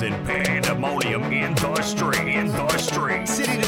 pandemonium in the street, in the street. City to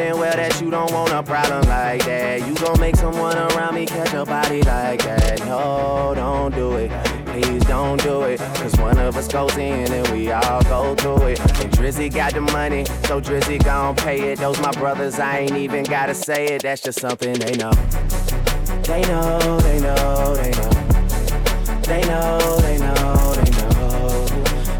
and well that you don't want a problem like that. You gon' make someone around me catch a body like that. No, don't do it. Please don't do it. Cause one of us goes in and we all go through it. And Drizzy got the money, so Drizzy gon' pay it. Those my brothers, I ain't even gotta say it. That's just something they know. They know, they know, they know. They know, they know, they know.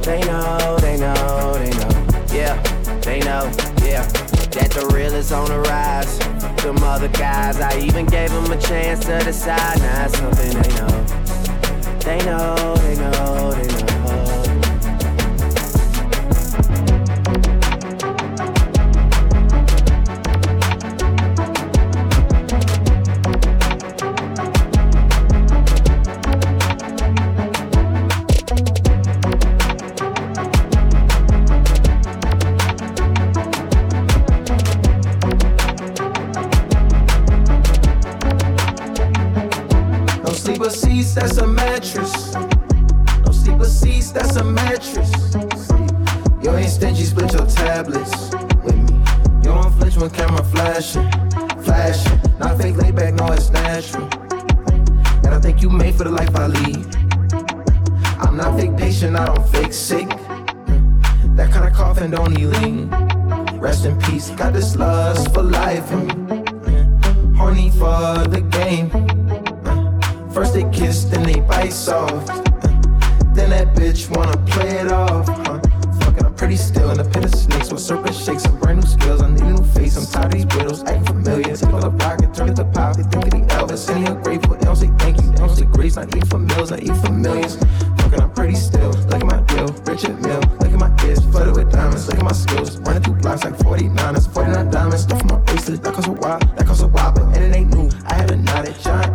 They know, they know, they know. Yeah, they know, yeah. That the real is on the rise. Them other guys, I even gave them a chance to decide. Now it's something they know. They know, they know, they know. Sleeper seats, that's a mattress. No sleeper seats, that's a mattress. You ain't stingy, split your tablets with me. You don't flinch when camera flashing, flashing. Not fake laid back, no, it's natural. And I think you made for the life I lead. I'm not fake patient, I don't fake sick. That kind of coffin don't lean. Rest in peace, got this lust for life in me. Horny for the game. First they kiss, then they bite soft. Uh, then that bitch wanna play it off. Huh? Fucking, I'm pretty still in a pit of snakes with serpent shakes. Some brand new skills, I need a new face. I'm tired of these riddles, acting familiar. Take all the pocket, turn it to pop. They think of the Elvis, and he ungrateful. They don't say thank you, they don't say grace. Not eat for meals, not eat for millions. Fucking, I'm pretty still. Look at my deal, Richard Mille. Look at my ears, flooded with diamonds. Look at my skills, running through blocks like 49 ers 49 diamonds. Stuff my bracelet, that costs a while, that costs a while, but and it ain't new. I had a knot at John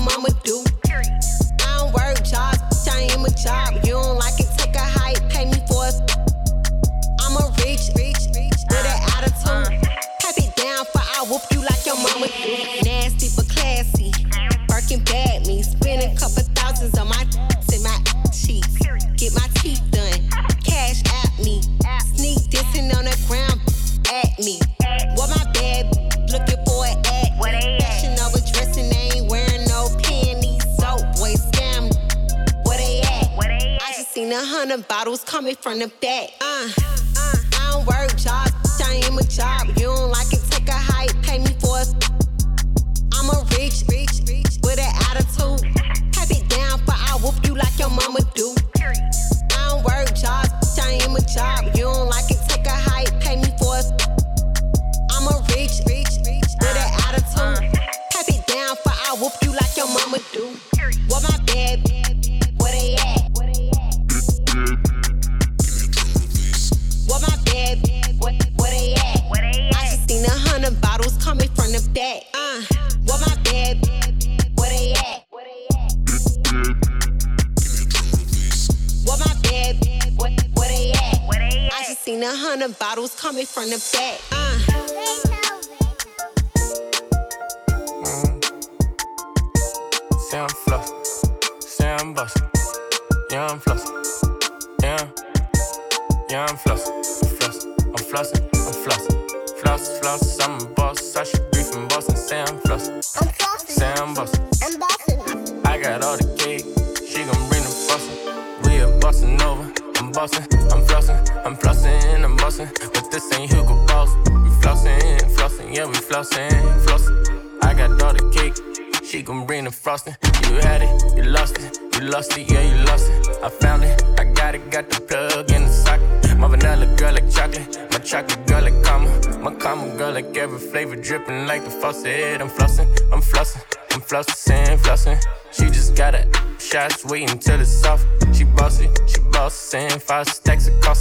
mama coming from the back. I got all the cake. She gon' bring the frosting. You had it, you lost it. You lost it, yeah, you lost it. I found it, I got it, got the plug in the socket. My vanilla girl like chocolate, my chocolate girl like caramel. My caramel girl like every flavor dripping like the faucet. I'm flossing, I'm flossing, I'm flossing, flossing. She just got it, shots waiting till it's off. She bossy, she bossing, five stacks of.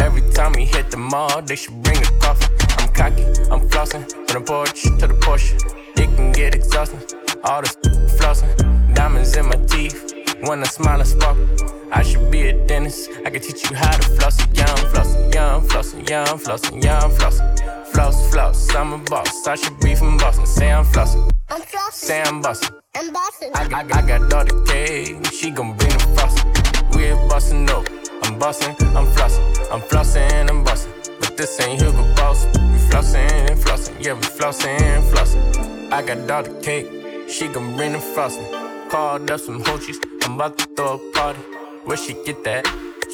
Every time we hit the mall, they should bring a coffee. I'm cocky, I'm flossing, from the porch to the Porsche. It can get exhausting. All this flossing, diamonds in my teeth. When I smile and sparkle, I should be a dentist. I can teach you how to floss it. Yeah, I'm flossing, yeah, I'm flossing, yeah, I'm flossing, yeah, I'm flossing. Floss, floss, I'm a boss. I should be from Boston. Say I'm flossing, I'm flossing. say I'm bossing. I'm bossing. I, I, I got all the cake, she gon' bring the frosting. We're bossing up, I'm bossing, I'm flossing, I'm flossing, I'm bossing. But this ain't Hugo Boss. We flossing, flossing, yeah, we flossing, flossing. I got all the cake, she gon' bring the frosting. Called up some hochies, I'm about to throw a party. Where she get that?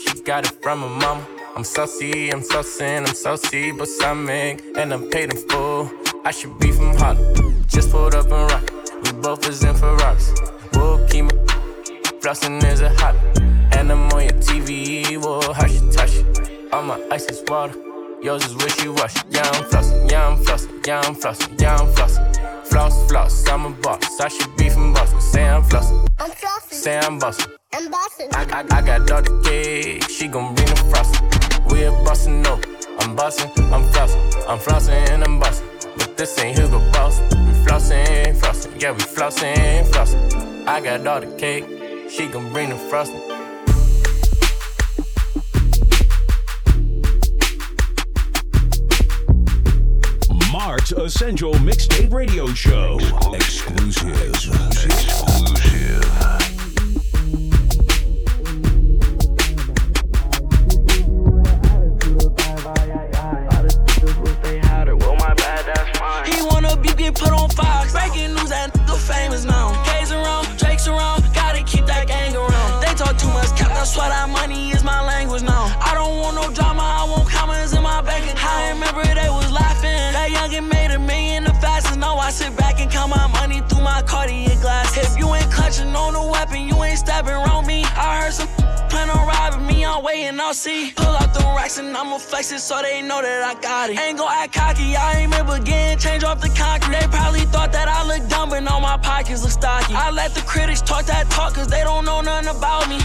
She got it from her mama. I'm saucy, I'm saucing, I'm saucy, but balsamic, and I'm paid in full. I should be from Holland, just pulled up and rock. We both is in Ferraris. We'll keep my flossing is a hobby, and I'm on your TV. Whoa, hush it, touch it. All my ice is water, yours is wishy washy. Yeah, I'm flossing, yeah, I'm flossing, yeah, I'm flossing, yeah, I'm flossing. Floss, floss, I'm a boss. I should be from Boston. Say I'm flossing, I'm flossing. say I'm bossing. I'm bossing. I, I, I got all the cake, she gon' bring the frosting. We're bustin' up, I'm bustin', I'm flossing, I'm flossing and I'm bustin'. But this ain't Hugo Boss. We flossin', flossin', yeah, we flossin', flossin'. I got all the cake, she gon' bring the frosting. Mark's Essential Mixtape Radio Show. Exclusive. Exclusive. Put on Fox. Breaking news, that famous now. K's around, Drake's around, gotta keep that gang around. They talk too much cap, that's why that money is sit back and count my money through my Cartier glass. If you ain't clutching on the weapon, you ain't stepping around me. I heard some plan on robbing me, I'm waiting, I'll see. Pull out the racks and I'ma flex it so they know that I got it. Ain't gon' act cocky, I ain't remember getting change off the concrete. They probably thought that I look dumb, but now my pockets look stocky. I let the critics talk that talk, cause they don't know nothing about me.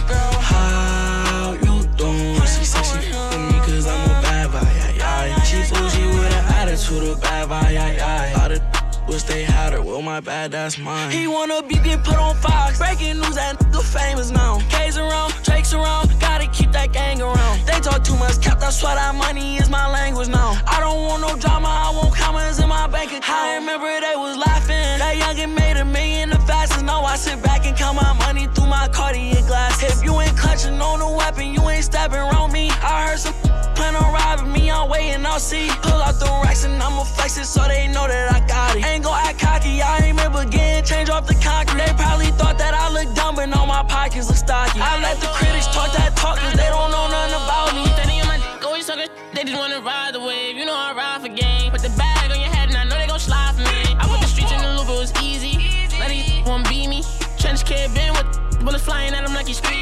How you doing? She said she with me cause I'm a bad boy, yeah, yeah. She bougie with an attitude of bad boy, yeah, yeah. All wish they had her, well, my bad, that's mine. He wanna be get put on Fox. Breaking news, that nigga famous now. K's around, Drake's around, gotta keep that gang around. They talk too much cap, that's why that money is my language now. I don't want no drama, I want commas in my bank account. I remember they was laughing. That youngin' made a million the fastest. Now I sit back and count my money through my Cartier glass. If you ain't clutching on a weapon, you ain't stepping around me. I heard some on robbing me, I'm waiting, I'll see. Pull out the racks and I'ma flex it so they know that I got it. Ain't gon' act cocky, I ain't remember getting change off the concrete. They probably thought that I look dumb, but all my pockets look stocky. I let the critics talk that talk, cause they don't know nothing about me. Talking, oh, they just wanna ride the wave. You know I ride for game. Put the bag on your head and I know they gon' slide for me. I put the streets in the loop, it was easy. Let these won't beat me. Trench kid been with bullets flying at him like he's speedy.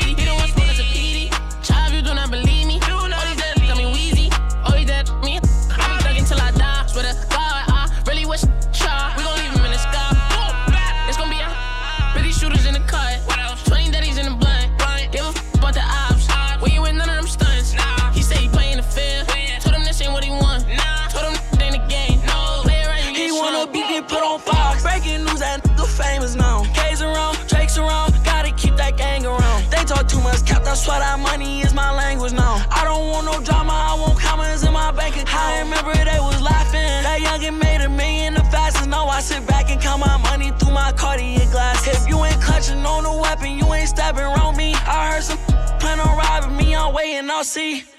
See.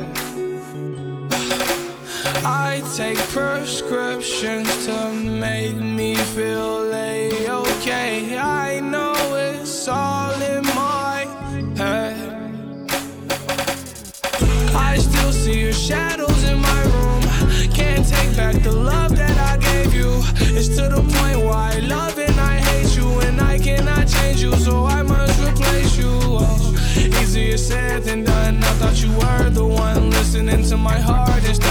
I take prescriptions to make me feel a-okay. I know it's all in my head. I still see your shadows in my room. Can't take back the love that I gave you. It's to the point why I love and I hate you, and I cannot change you, so I must replace you. Oh, easier said than done. I thought you were the one listening to my heart instead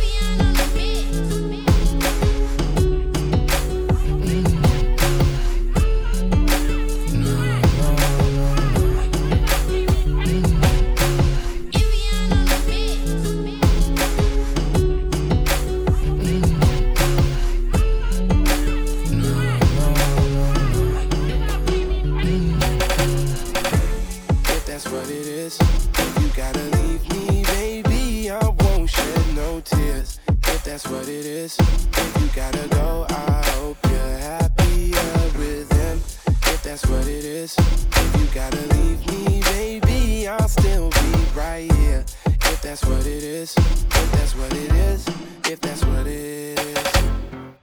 That's what it is, if you gotta go, I hope you're happier with him. If that's what it is, if you gotta leave me, baby, I'll still be right here. If that's what it is, if that's what it is, if that's what it is.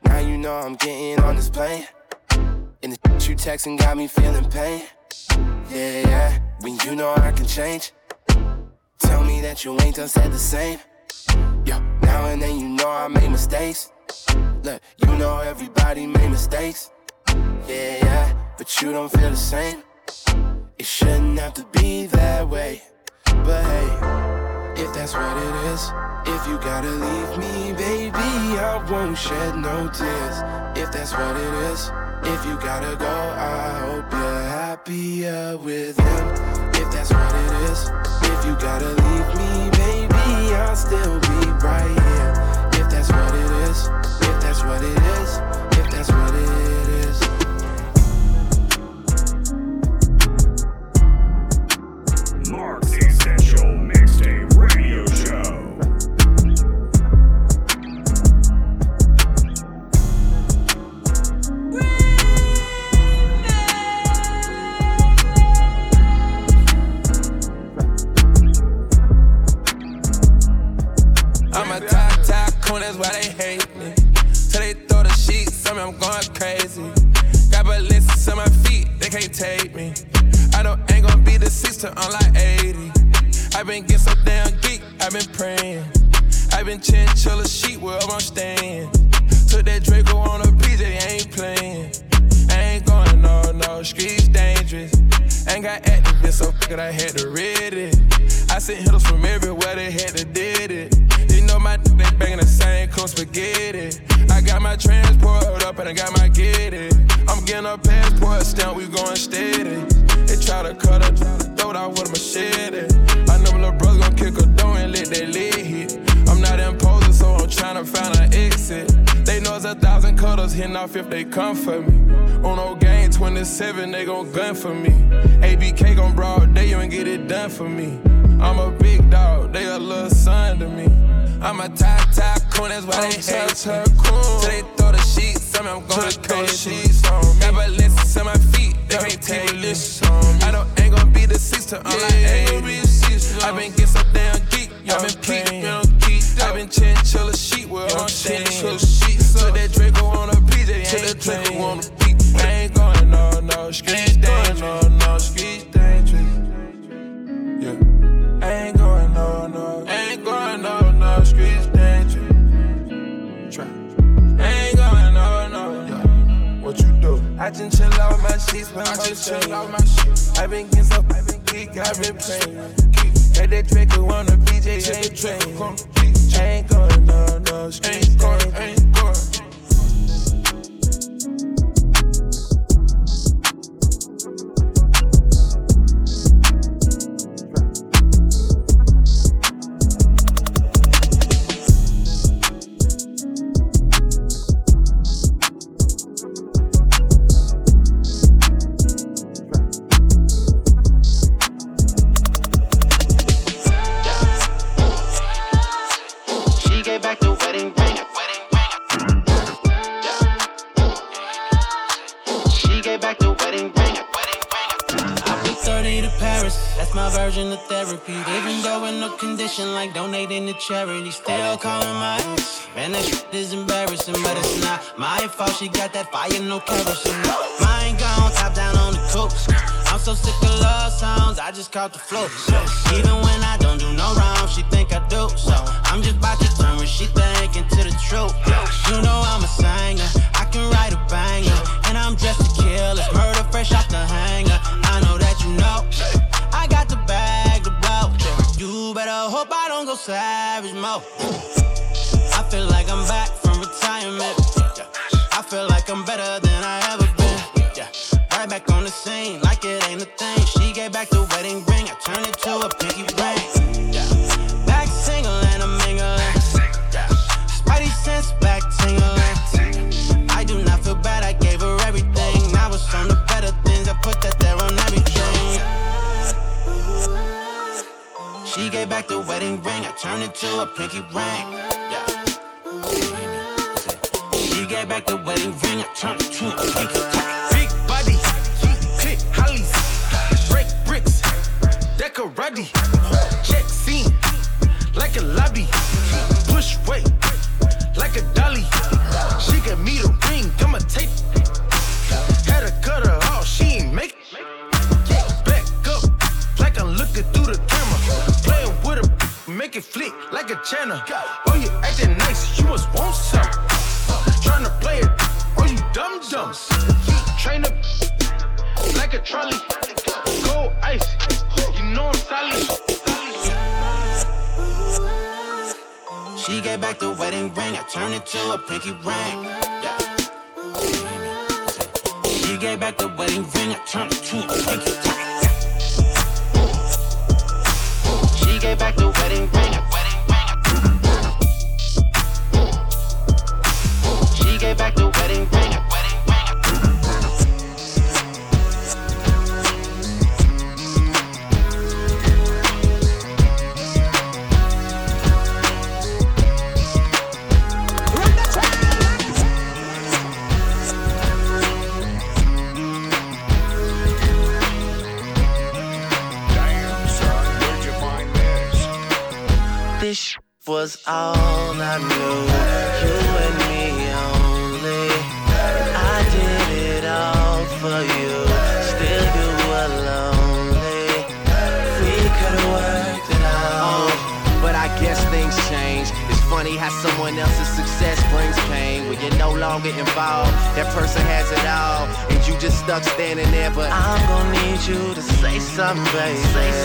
Now you know I'm getting on this plane. And the you texting got me feeling pain. Yeah, yeah, when you know I can change. Tell me that you ain't done said the same. Now and then you know I make mistakes. Look, you know everybody made mistakes. Yeah, yeah, but you don't feel the same. It shouldn't have to be that way. But hey, if that's what it is, if you gotta leave me, baby, I won't shed no tears. If that's what it is, if you gotta go, I hope you're happier with him. If that's what it is, if you gotta leave me, baby, they had to did it. You know my they banging the same cold spaghetti. I got my transport up and I got my get it. I'm getting a passport stamp, we going steady. They try to cut her, hitting off if they come for me. On no game 27, they gon' gun for me. ABK gon' broad day, you ain't get it done for me. I'm a big dog, they a little son to me. I'm a top tycoon, that's why they hate me. Till they throw the sheets on me, I'm going crazy. Got ballistics on my feet, they can't take this on me. I don't ain't gon' be the six to unlike 80. i been get so damn geek, i been peeping. i been chinchilla sheet where I'm staying. I just out my sheets. I been getting so, geek, I been praying. Got that Draco on the PJ, ain't train. I ain't going no, no, streets. Though in no condition like donating to charity, still calling my ex. Man, that shit is embarrassing, but it's not my fault. She got that fire, no kerosene. Mine gone, top down on the coast. I'm so sick of love songs, I just caught the flow. Even when I don't do no wrong, she think I do. So I'm just about to turn what she think into the truth. You know I'm a singer, I can write a banger, and I'm dressed to kill. It's murder fresh off the hanger. I know that you know. Savage mode. I feel like I'm back from retirement. I feel like I'm better than I ever been. Right back on the scene, like it ain't a thing. She gave back the wedding ring, I turned it to a pinky ring. Yeah. She gave back the wedding ring, I turned it to a pinky ring. Big body, hit hollies, break bricks, decorati, check scene, like a lobby. Push weight like a dolly. She gave me the ring, I'ma take. It flick like a channel. Oh, you acting nice, you must want some. Tryna play it, oh, you dumb dumb. Train up like a trolley. Cold ice, you know I'm solid. She gave back the wedding ring, I turned it to a pinky ring. Yeah. She gave back the wedding ring, I turned it to a pinky ring.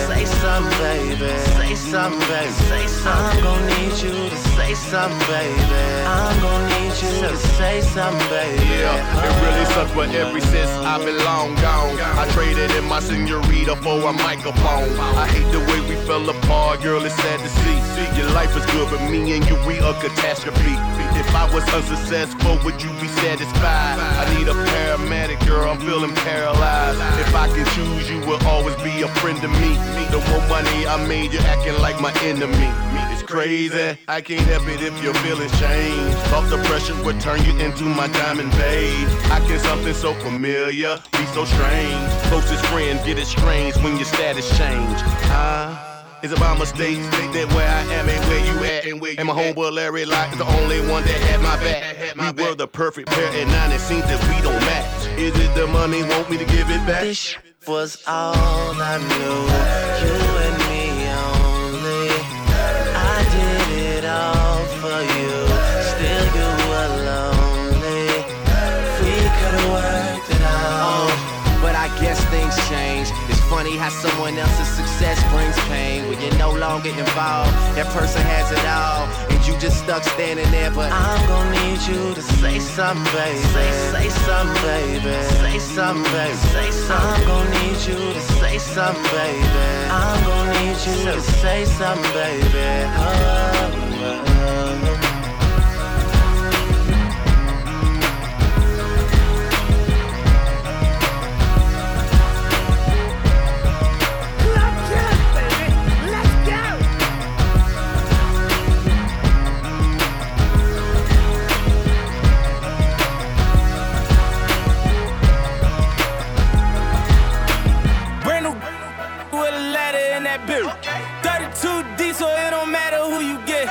Say, something, baby. Say something, baby. Say something. I'm gonna need you to say something, baby. I'm gonna need you to say something, baby. Yeah, it really sucks, but ever since I've been long gone, I traded in my senorita for a microphone. I hate the way we fell apart, girl. It's sad to see. Your life is good, but me and you, we a catastrophe. If I was unsuccessful, would you be satisfied? I need a paramedic, girl. I'm feeling paralyzed. If I can choose, you will always be a friend to me. The more money I made, you're acting like my enemy. It's crazy. I can't help it if your feelings change. Off the pressure would turn you into my diamond babe. I can something so familiar be so strange. Closest friend get it strange when your status change. Huh? Is it my mistake that where I am ain't where you at? And my homeboy Larry Locke is the only one that had my back. We were the perfect pair, and now it seems that we don't match. Is it the money want me to give it back? This was all I knew. How someone else's success brings pain when you're no longer involved. That person has it all, and you just stuck standing there. But I'm gonna need you to say something, baby. Say, say something, baby. Say something, baby. Say something. I'm gonna need you to say something, baby. I'm gonna need you to say something, baby. Oh. That bitch. 32D, so it don't matter who you get.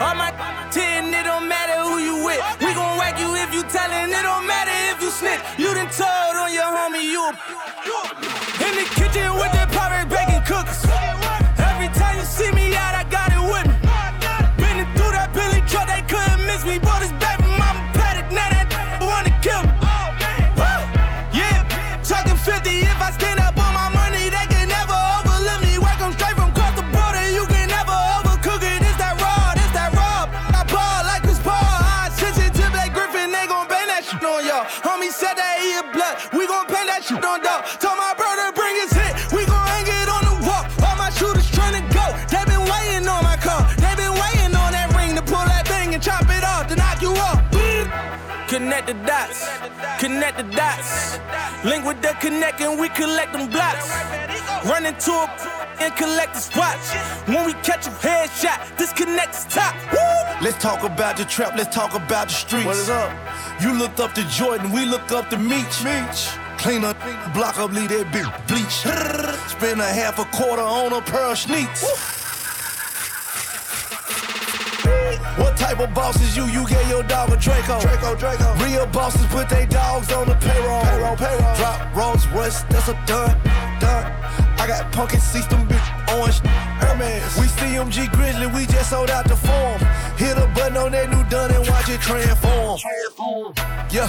All my 10, it don't matter who you with. We gon' whack you if you tellin', it don't matter if you snitch. You done told on your homie, you a in Connect the dots, connect the dots. Link with the connect and we collect them blocks. Run into a and collect the spots. When we catch a headshot, disconnect the top. Woo! Let's talk about the trap, let's talk about the streets. What is up? You looked up to Jordan, we look up to Meech. Meech. Clean up, block up, leave that bitch bleach. Spend a half a quarter on a pair of sneaks. What type of boss is you? You get your dog a Draco. Draco, Draco. Real bosses put their dogs on the payroll. Payroll, payroll. Drop Rolls Royce, that's a done, done. I got pumpkin seats, them orange Hermes. We CMG Grizzly, we just sold out the form. Hit a button on that new done and watch it transform. Yeah,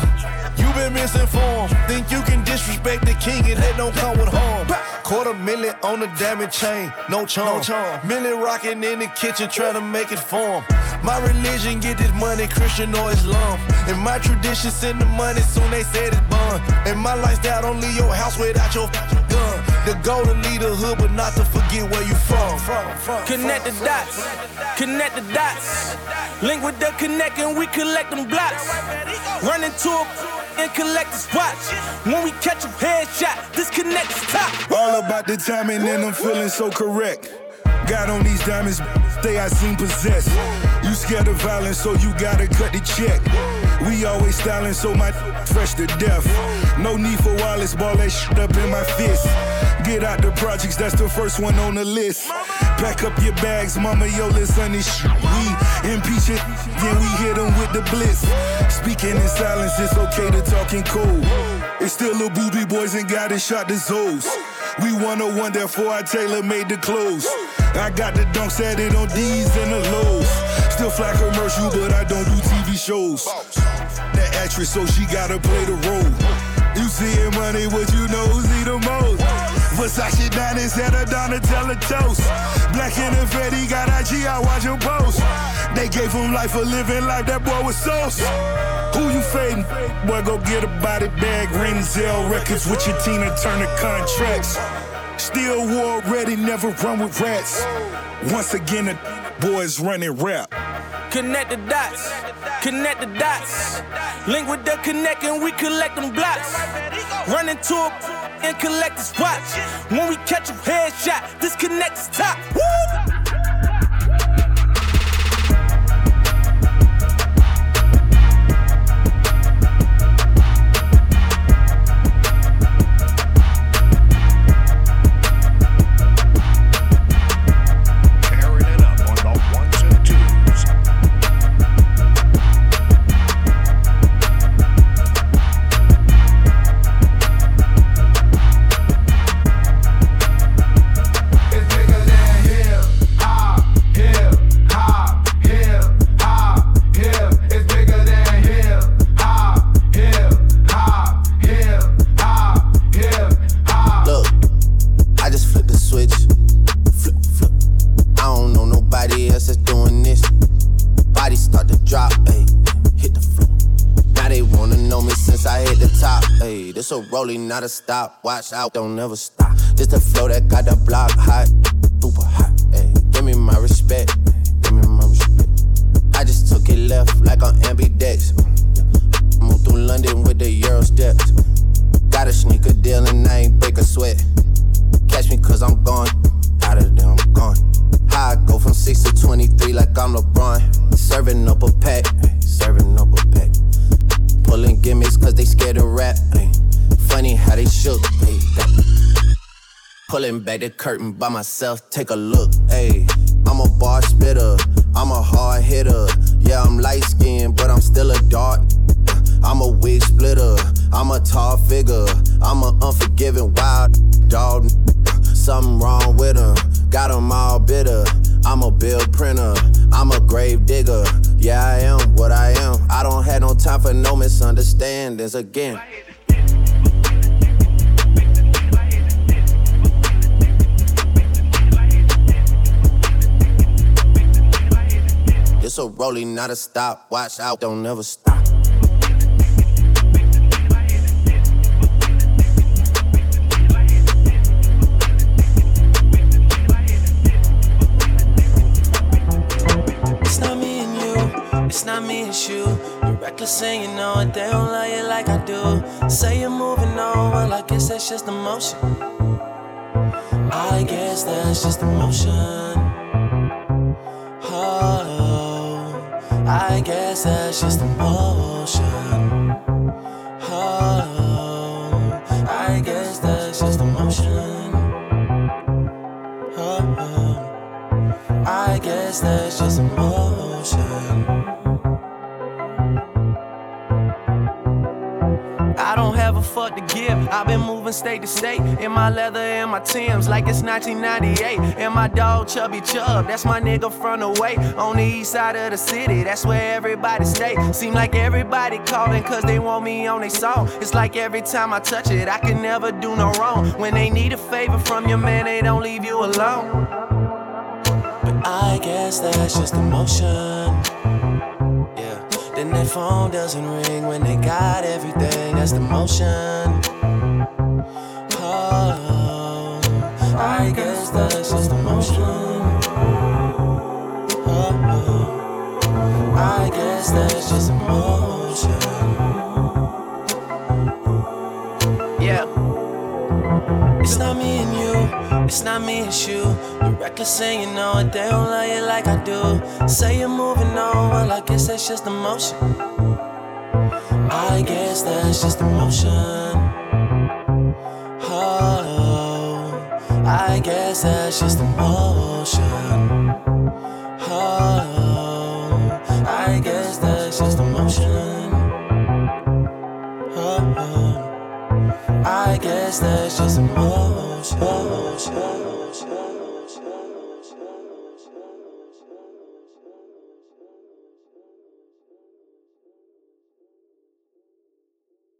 you been misinformed. Think you can disrespect the king and that don't come with harm. Quarter million on the diamond chain, no charm. No charm. Million rocking in the kitchen trying to make it form. My religion get this money, Christian or Islam. And my tradition send the money soon they said it's bond. And my lifestyle don't leave your house without your gun. Goal to lead the hood, but not to forget where you from connect the dots, connect the dots. Link with the connect and we collect them blocks. Run into a and collect the spots. When we catch a headshot, disconnect the top. All about the timing and I'm feeling so correct. Got on these diamonds, they I seem possessed. You scared of violence, so you gotta cut the check. We always styling, so my fresh to death. No need for wireless, ball that shit up in my fist. Get out the projects, that's the first one on the list. Pack up your bags, mama, yo, listen this shit. We impeach it, then we hit them with the blitz. Speaking in silence, it's okay to talk in code. It's still little booby boys and got it shot the Zoes. We 101, therefore I tailor made the clothes. I got the dunks it on D's and the lows. Still fly commercial, but I don't do TV shows. That actress, so she gotta play the role. You seeing money, what you know see the most. Versace diamonds at a Donatella toast. Black and the Fetty got IG, I watch him post. They gave him life, a living life, that boy was sauce. Who you fading? Boy, go get a body bag, Renzel Records with your Tina Turner contracts. Still war ready, never run with rats. Once again, the boys running rap. Connect the dots, connect the dots. Link with the connect and we collect them blocks. Run into a and collect his watch. When we catch a headshot, disconnect his top. Woo! Rolling, not a stop. Watch out, don't never stop. This the flow that got the block hot, super hot. Hey, give me my respect, give me my respect. I just took it left like on ambidex. Moved through London with the Euro steps. Got a sneaker deal and I ain't break a sweat. Catch me cause I'm gone, out of there I'm gone. How I go from 6 to 23 like I'm LeBron. Serving up a pack, serving up a pack. Pulling gimmicks cause they scared to rap. Ay how they shook. Hey, Pulling back the curtain by myself, take a look. Hey, I'm a bar spitter, I'm a hard hitter. Yeah, I'm light skinned, but I'm still a dark. I'm a wig splitter, I'm a tall figure. I'm an unforgiving wild dog. Something wrong with him, got him all bitter. I'm a bill printer, I'm a grave digger. Yeah, I am what I am. I don't have no time for no misunderstandings again. It's a rolling, not a stop. Watch out, don't never stop. It's not me and you, it's not me, it's you. You're reckless and you know it, they don't love you like I do. Say you're moving on, well, I guess that's just emotion. I guess that's just emotion. I guess that's just emotion. Oh, I guess that's just emotion. Oh, I guess that's just emotion. I don't have a fuck to give. I've been moving state to state. In my leather and my Timbs, like it's 1998. And my dog Chubby Chub, that's my nigga from the way. On the east side of the city, that's where everybody stay. Seem like everybody calling cause they want me on their song. It's like every time I touch it, I can never do no wrong. When they need a favor from your man, they don't leave you alone. But I guess that's just emotion. Yeah. Then their phone doesn't ring when they got everything. That's the motion. Guess that's just emotion. Yeah. It's not me and you, it's not me, it's you. You're reckless and you know it, they don't love you like I do. Say you're moving on, well, I guess that's just emotion. I guess that's just emotion. Oh, I guess that's just emotion. Guess that's just emotion.